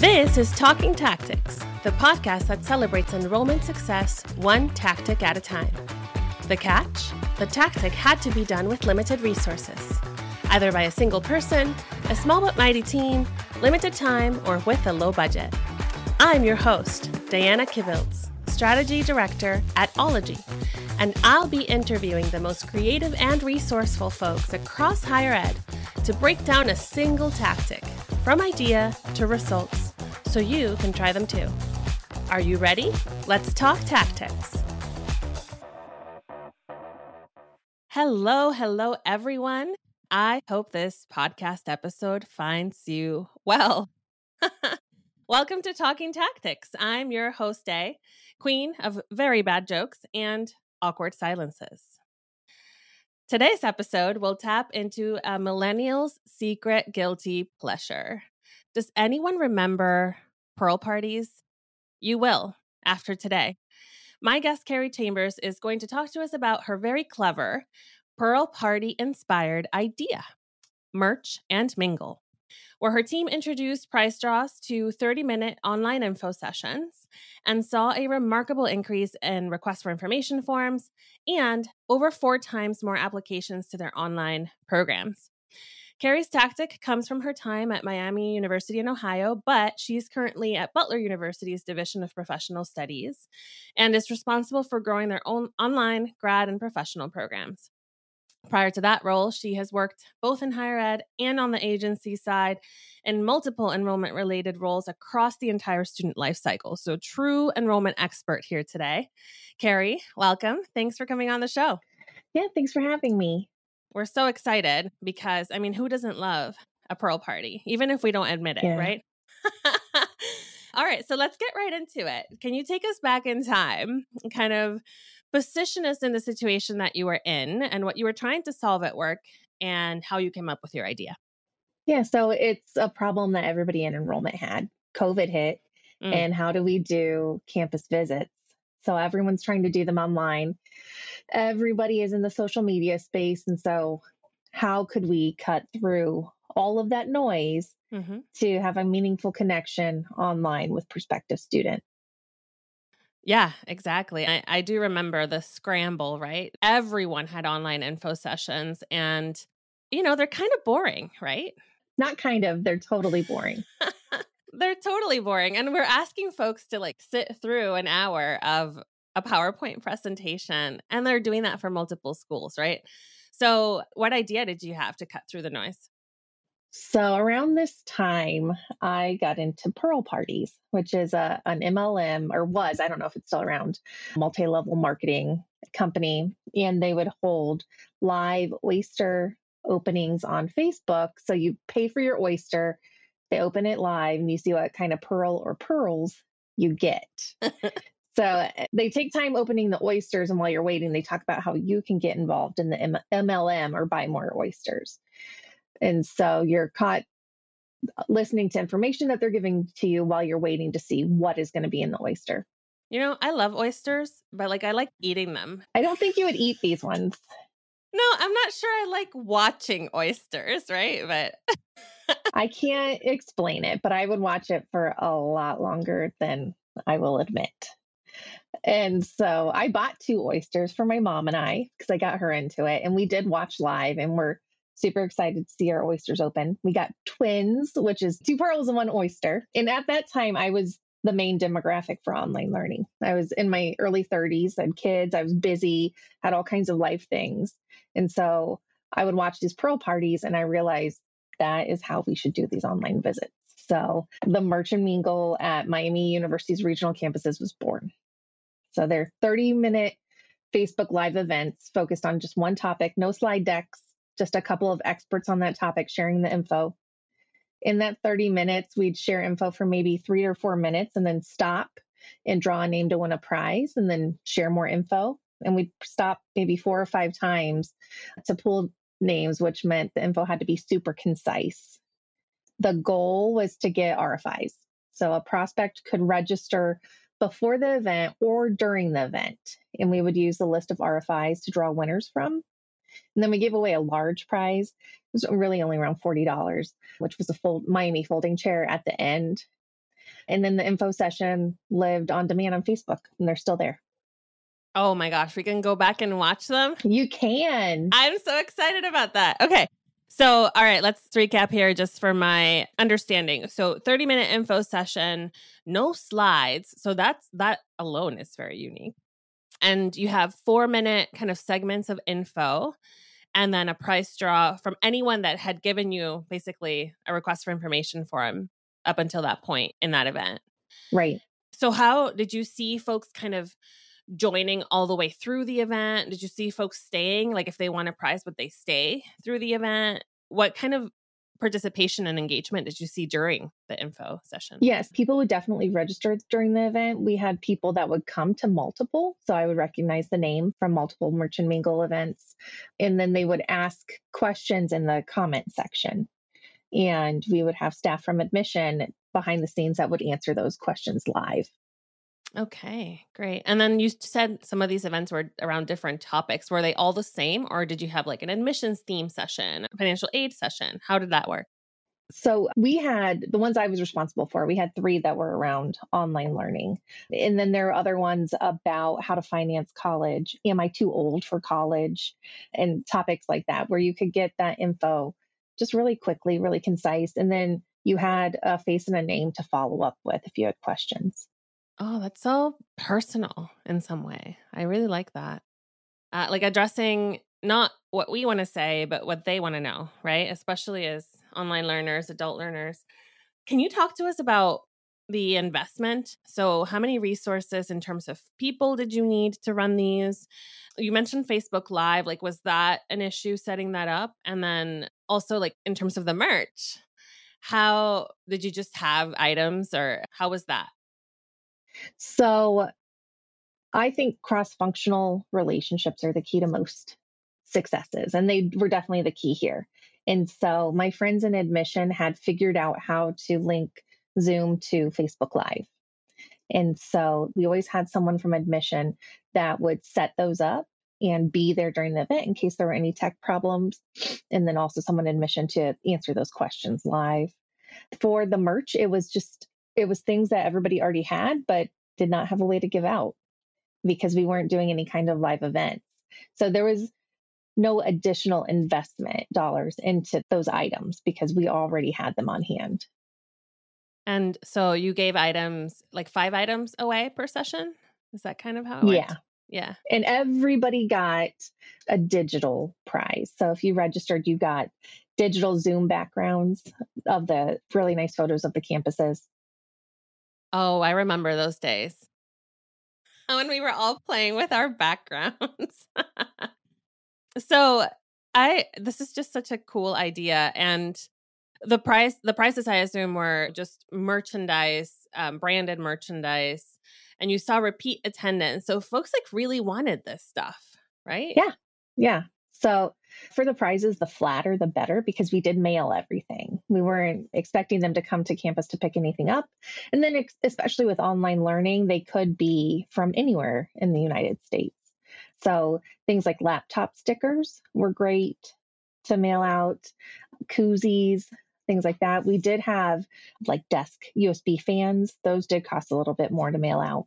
This is Talking Tactics, the podcast that celebrates enrollment success one tactic at a time. The catch? The tactic had to be done with limited resources, either by a single person, a small but mighty team, limited time, or with a low budget. I'm your host, Dayana Kibilds, Strategy Director at Ologie, and I'll be interviewing the most creative and resourceful folks across higher ed to break down a single tactic from idea to results so you can try them too. Are you ready? Let's talk tactics. Hello, hello, everyone. I hope this podcast episode finds you well. Welcome to Talking Tactics. I'm your host, A, queen of very bad jokes and awkward silences. Today's episode will tap into a millennial's secret guilty pleasure. Does anyone remember Pearl parties? You will after today. My guest, Carrie Chambers, is going to talk to us about her very clever Pearl Party inspired idea merch and mingle, where her team introduced prize draws to 30 minute online info sessions and saw a remarkable increase in requests for information forms and over four times more applications to their online programs. Carrie's tactic comes from her time at Miami University in Ohio, but she's currently at Butler University's Division of Professional Studies and is responsible for growing their own online grad and professional programs. Prior to that role, she has worked both in higher ed and on the agency side in multiple enrollment related roles across the entire student life cycle. So, true enrollment expert here today. Carrie, welcome. Thanks for coming on the show. Yeah, thanks for having me. We're so excited because, I mean, who doesn't love a Pearl party, even if we don't admit it, yeah. right? All right, so let's get right into it. Can you take us back in time kind of position us in the situation that you were in and what you were trying to solve at work and how you came up with your idea? Yeah, so it's a problem that everybody in enrollment had. COVID hit, mm. and how do we do campus visits? So everyone's trying to do them online everybody is in the social media space. And so, how could we cut through all of that noise mm-hmm. to have a meaningful connection online with prospective students? Yeah, exactly. I, I do remember the scramble, right? Everyone had online info sessions, and, you know, they're kind of boring, right? Not kind of, they're totally boring. they're totally boring. And we're asking folks to like sit through an hour of a PowerPoint presentation, and they're doing that for multiple schools, right? So, what idea did you have to cut through the noise? So, around this time, I got into Pearl Parties, which is a, an MLM, or was, I don't know if it's still around, multi level marketing company. And they would hold live oyster openings on Facebook. So, you pay for your oyster, they open it live, and you see what kind of pearl or pearls you get. So eh, they take time opening the oysters, and while you're waiting, they talk about how you can get involved in the M- MLM or buy more oysters. And so you're caught uh, listening to information that they're giving to you while you're waiting to see what is going to be in the oyster. You know, I love oysters, but like I like eating them. I don't think you would eat these ones. No, I'm not sure I like watching oysters, right? But I can't explain it, but I would watch it for a lot longer than I will admit. And so I bought two oysters for my mom and I because I got her into it. And we did watch live and we're super excited to see our oysters open. We got twins, which is two pearls and one oyster. And at that time, I was the main demographic for online learning. I was in my early 30s, I had kids, I was busy, had all kinds of life things. And so I would watch these pearl parties and I realized that is how we should do these online visits. So the Merch and Mingle at Miami University's regional campuses was born. So they're 30 minute Facebook Live events focused on just one topic, no slide decks, just a couple of experts on that topic sharing the info. In that 30 minutes, we'd share info for maybe three or four minutes and then stop and draw a name to win a prize and then share more info. And we'd stop maybe four or five times to pull names, which meant the info had to be super concise. The goal was to get RFIs. So a prospect could register before the event or during the event. And we would use a list of RFIs to draw winners from. And then we gave away a large prize. It was really only around $40, which was a full Miami folding chair at the end. And then the info session lived on demand on Facebook, and they're still there. Oh my gosh, we can go back and watch them. You can. I'm so excited about that. Okay. So, all right, let's recap here just for my understanding. So, 30 minute info session, no slides. So, that's that alone is very unique. And you have 4 minute kind of segments of info and then a price draw from anyone that had given you basically a request for information form up until that point in that event. Right. So, how did you see folks kind of joining all the way through the event? Did you see folks staying? Like, if they want a prize, would they stay through the event? What kind of participation and engagement did you see during the info session? Yes, people would definitely register during the event. We had people that would come to multiple. So I would recognize the name from multiple Merch and Mingle events. And then they would ask questions in the comment section. And we would have staff from admission behind the scenes that would answer those questions live. Okay, great. And then you said some of these events were around different topics. Were they all the same, or did you have like an admissions theme session, financial aid session? How did that work? So we had the ones I was responsible for. We had three that were around online learning. And then there are other ones about how to finance college. Am I too old for college? And topics like that, where you could get that info just really quickly, really concise. And then you had a face and a name to follow up with if you had questions. Oh, that's so personal in some way. I really like that. Uh, like addressing not what we want to say, but what they want to know, right? Especially as online learners, adult learners. Can you talk to us about the investment? So, how many resources in terms of people did you need to run these? You mentioned Facebook Live. Like, was that an issue setting that up? And then also, like, in terms of the merch, how did you just have items or how was that? So I think cross functional relationships are the key to most successes, and they were definitely the key here. And so my friends in admission had figured out how to link Zoom to Facebook Live. And so we always had someone from admission that would set those up and be there during the event in case there were any tech problems. And then also someone in admission to answer those questions live. For the merch, it was just it was things that everybody already had, but did not have a way to give out because we weren't doing any kind of live events. So there was no additional investment dollars into those items because we already had them on hand. And so you gave items like five items away per session? Is that kind of how it Yeah. Yeah. And everybody got a digital prize. So if you registered, you got digital Zoom backgrounds of the really nice photos of the campuses. Oh, I remember those days when we were all playing with our backgrounds. so, I this is just such a cool idea and the price the prices I assume were just merchandise, um, branded merchandise and you saw repeat attendance. So folks like really wanted this stuff, right? Yeah. Yeah. So for the prizes, the flatter, the better, because we did mail everything. We weren't expecting them to come to campus to pick anything up. And then, especially with online learning, they could be from anywhere in the United States. So things like laptop stickers were great to mail out, koozies, things like that. We did have like desk USB fans, those did cost a little bit more to mail out.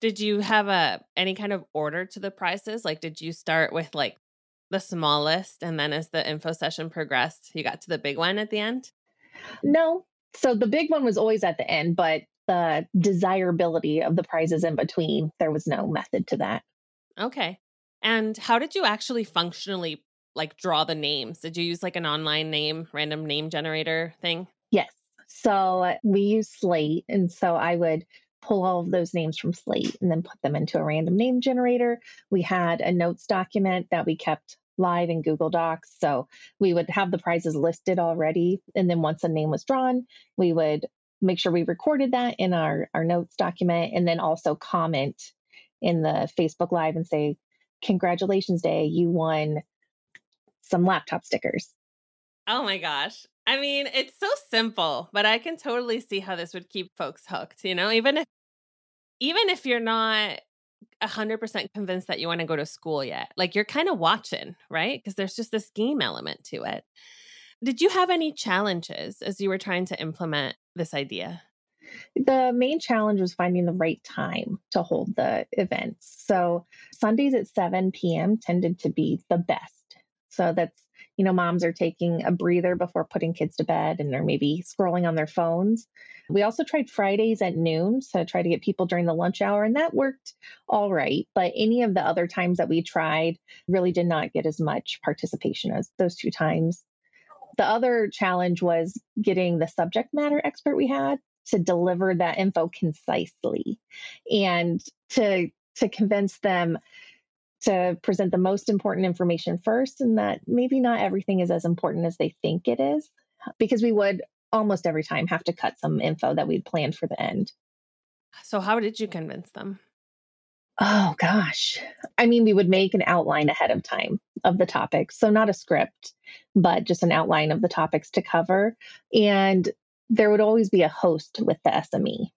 Did you have a any kind of order to the prices? Like did you start with like the smallest and then as the info session progressed, you got to the big one at the end? No. So the big one was always at the end, but the desirability of the prizes in between, there was no method to that. Okay. And how did you actually functionally like draw the names? Did you use like an online name, random name generator thing? Yes. So we use Slate. And so I would pull all of those names from Slate and then put them into a random name generator. We had a notes document that we kept live in Google Docs. So we would have the prizes listed already. And then once a name was drawn, we would make sure we recorded that in our, our notes document and then also comment in the Facebook Live and say, Congratulations, Day, you won some laptop stickers. Oh my gosh. I mean, it's so simple, but I can totally see how this would keep folks hooked, you know, even if even if you're not 100% convinced that you want to go to school yet. Like you're kind of watching, right? Because there's just this game element to it. Did you have any challenges as you were trying to implement this idea? The main challenge was finding the right time to hold the events. So Sundays at 7 p.m. tended to be the best. So that's, you know, moms are taking a breather before putting kids to bed and they're maybe scrolling on their phones. We also tried Fridays at noon to try to get people during the lunch hour, and that worked all right. But any of the other times that we tried really did not get as much participation as those two times. The other challenge was getting the subject matter expert we had to deliver that info concisely and to to convince them to present the most important information first and that maybe not everything is as important as they think it is because we would almost every time have to cut some info that we'd planned for the end. So how did you convince them? Oh gosh. I mean, we would make an outline ahead of time of the topics. So not a script, but just an outline of the topics to cover. And there would always be a host with the SME.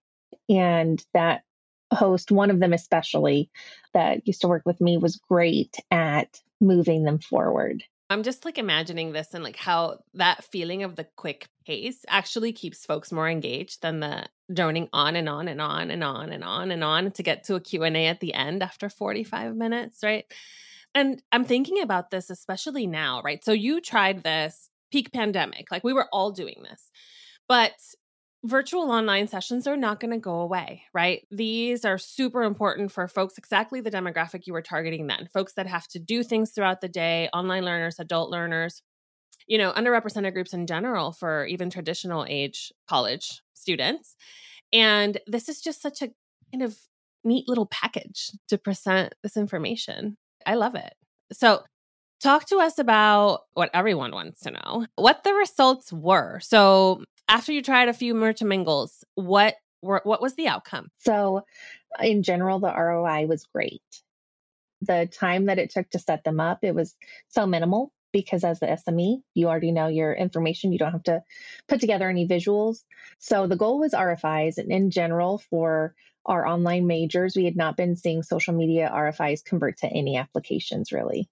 And that host, one of them especially that used to work with me, was great at moving them forward. I'm just like imagining this and like how that feeling of the quick pace actually keeps folks more engaged than the droning on and on and on and on and on and on to get to a Q&A at the end after 45 minutes, right? And I'm thinking about this especially now, right? So you tried this peak pandemic. Like we were all doing this. But virtual online sessions are not going to go away, right? These are super important for folks, exactly the demographic you were targeting then folks that have to do things throughout the day, online learners, adult learners, you know, underrepresented groups in general for even traditional age college students. And this is just such a kind of neat little package to present this information. I love it. So, talk to us about what everyone wants to know what the results were. So, after you tried a few Merch and Mingles, what were, what was the outcome? So, in general, the ROI was great. The time that it took to set them up, it was so minimal because as the SME, you already know your information. You don't have to put together any visuals. So the goal was RFIs. And in general, for our online majors, we had not been seeing social media RFIs convert to any applications really.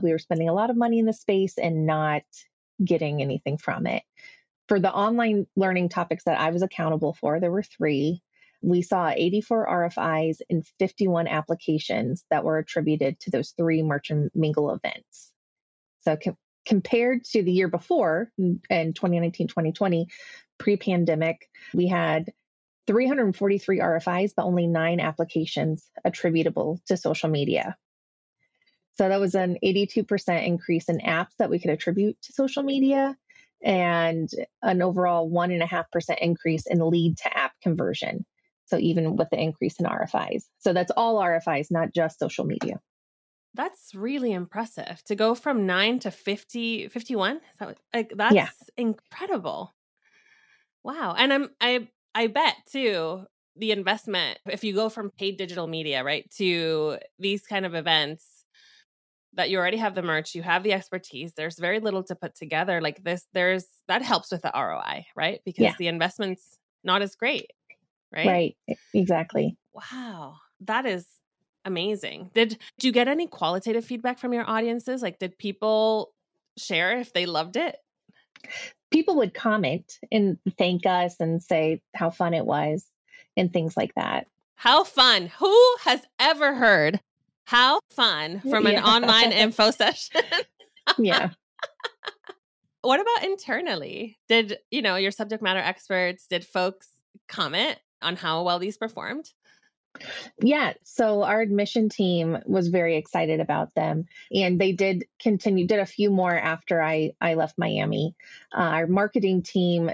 We were spending a lot of money in the space and not getting anything from it for the online learning topics that I was accountable for, there were three. We saw 84 RFIs and 51 applications that were attributed to those three Merch and Mingle events. So, co- compared to the year before in 2019 2020, pre pandemic, we had 343 RFIs, but only nine applications attributable to social media. So that was an 82% increase in apps that we could attribute to social media and an overall 1.5% increase in lead to app conversion. So, even with the increase in RFIs. So, that's all RFIs, not just social media. That's really impressive to go from nine to 50, 51. Is that what, like, that's yeah. incredible. Wow. And I'm, I, I bet too, the investment, if you go from paid digital media, right, to these kind of events, that you already have the merch, you have the expertise, there's very little to put together like this. There's that helps with the ROI, right? Because yeah. the investment's not as great, right? Right. Exactly. Wow. That is amazing. Did, did you get any qualitative feedback from your audiences? Like, did people share if they loved it? People would comment and thank us and say how fun it was and things like that. How fun. Who has ever heard how fun from an yeah. online info session. yeah. What about internally? Did, you know, your subject matter experts, did folks comment on how well these performed? Yeah, so our admission team was very excited about them, and they did continue. Did a few more after I I left Miami. Uh, our marketing team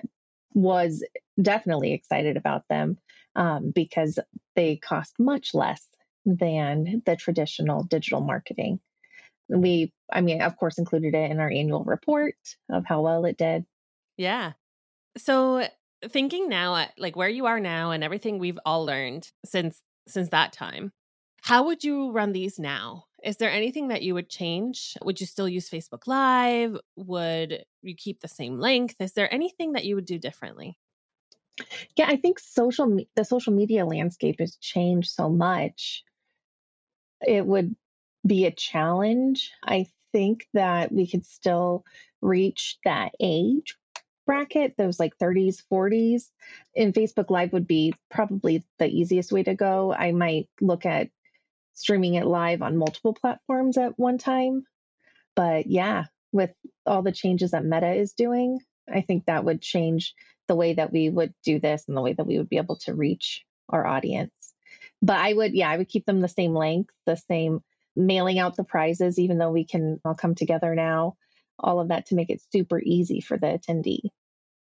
was definitely excited about them um, because they cost much less than the traditional digital marketing. We, I mean, of course, included it in our annual report of how well it did. Yeah. So thinking now at like where you are now and everything we've all learned since since that time, how would you run these now? Is there anything that you would change? Would you still use Facebook Live? Would you keep the same length? Is there anything that you would do differently? Yeah, I think social the social media landscape has changed so much it would be a challenge. I think that we could still reach that age bracket, those like 30s, 40s, in Facebook Live would be probably the easiest way to go. I might look at streaming it live on multiple platforms at one time. But yeah, with all the changes that Meta is doing, I think that would change the way that we would do this and the way that we would be able to reach our audience. But I would, yeah, I would keep them the same length, the same mailing out the prizes, even though we can all come together now, all of that to make it super easy for the attendee.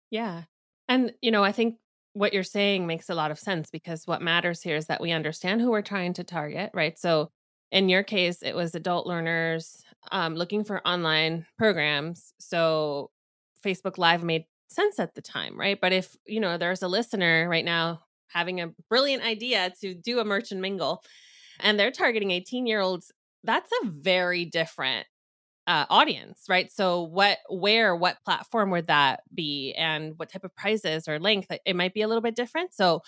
Yeah. And, you know, I think what you're saying makes a lot of sense because what matters here is that we understand who we're trying to target, right? So in your case, it was adult learners um, looking for online programs. So Facebook Live made sense at the time, right? But if, you know, there's a listener right now having a brilliant idea to do a merch and mingle and they're targeting 18 year olds, that's a very different uh, audience, right? So, what, where, what platform would that be, and what type of prizes or length? It might be a little bit different. So,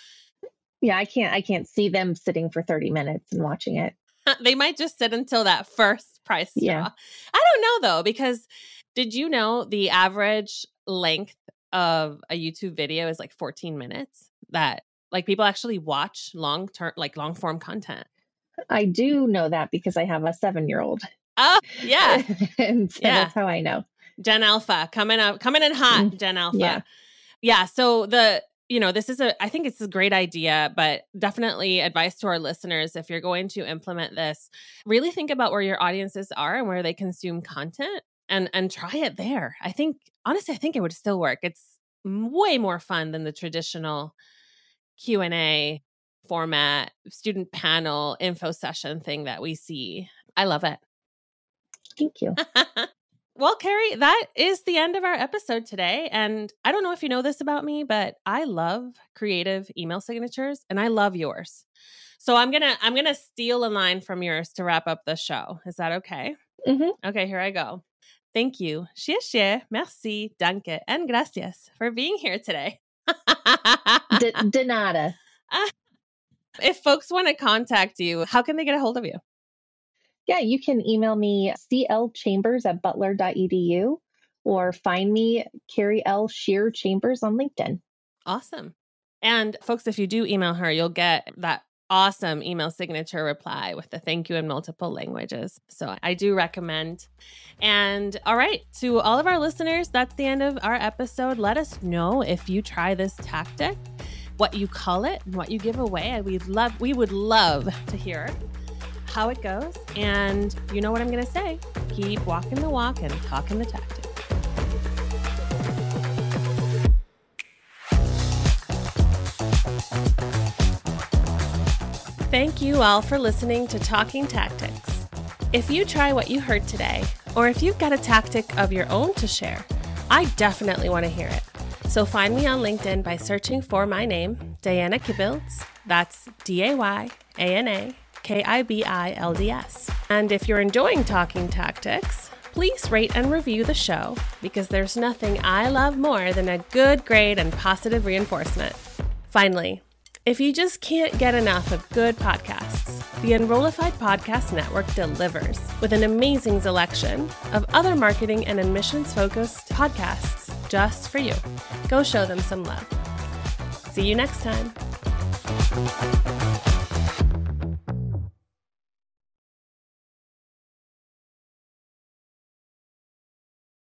yeah, I can't, I can't see them sitting for 30 minutes and watching it. they might just sit until that first price draw. Yeah. I don't know though, because did you know the average length of a YouTube video is like 14 minutes? That like people actually watch long term, like long form content. I do know that because I have a seven year old. Oh, yeah. and so yeah. that's how I know. Gen Alpha coming up, coming in hot, mm, Gen Alpha. Yeah. Yeah. So the, you know, this is a, I think it's a great idea, but definitely advice to our listeners if you're going to implement this, really think about where your audiences are and where they consume content and and try it there. I think honestly, I think it would still work. It's way more fun than the traditional Q&A format, student panel, info session thing that we see. I love it. Thank you. well, Carrie, that is the end of our episode today. And I don't know if you know this about me, but I love creative email signatures and I love yours. So I'm gonna I'm gonna steal a line from yours to wrap up the show. Is that okay? Mm-hmm. Okay, here I go. Thank you. Xie xie, merci, danke, and gracias for being here today. de nada. Uh, if folks want to contact you, how can they get a hold of you? Yeah, you can email me clchambers at butler.edu or find me Carrie L. Shear Chambers on LinkedIn. Awesome. And folks, if you do email her, you'll get that awesome email signature reply with the thank you in multiple languages. So I do recommend. And all right, to all of our listeners, that's the end of our episode. Let us know if you try this tactic, what you call it, and what you give away. We'd love we would love to hear how it goes. And you know what I'm going to say. Keep walking the walk and talking the tactic. Thank you all for listening to Talking Tactics. If you try what you heard today, or if you've got a tactic of your own to share, I definitely want to hear it. So find me on LinkedIn by searching for my name, Dayana Kibilds. That's D A Y A N A K I B I L D S. And if you're enjoying Talking Tactics, please rate and review the show because there's nothing I love more than a good grade and positive reinforcement. Finally, if you just can't get enough of good podcasts, the Enrollify Podcast Network delivers with an amazing selection of other marketing and admissions focused podcasts just for you. Go show them some love. See you next time.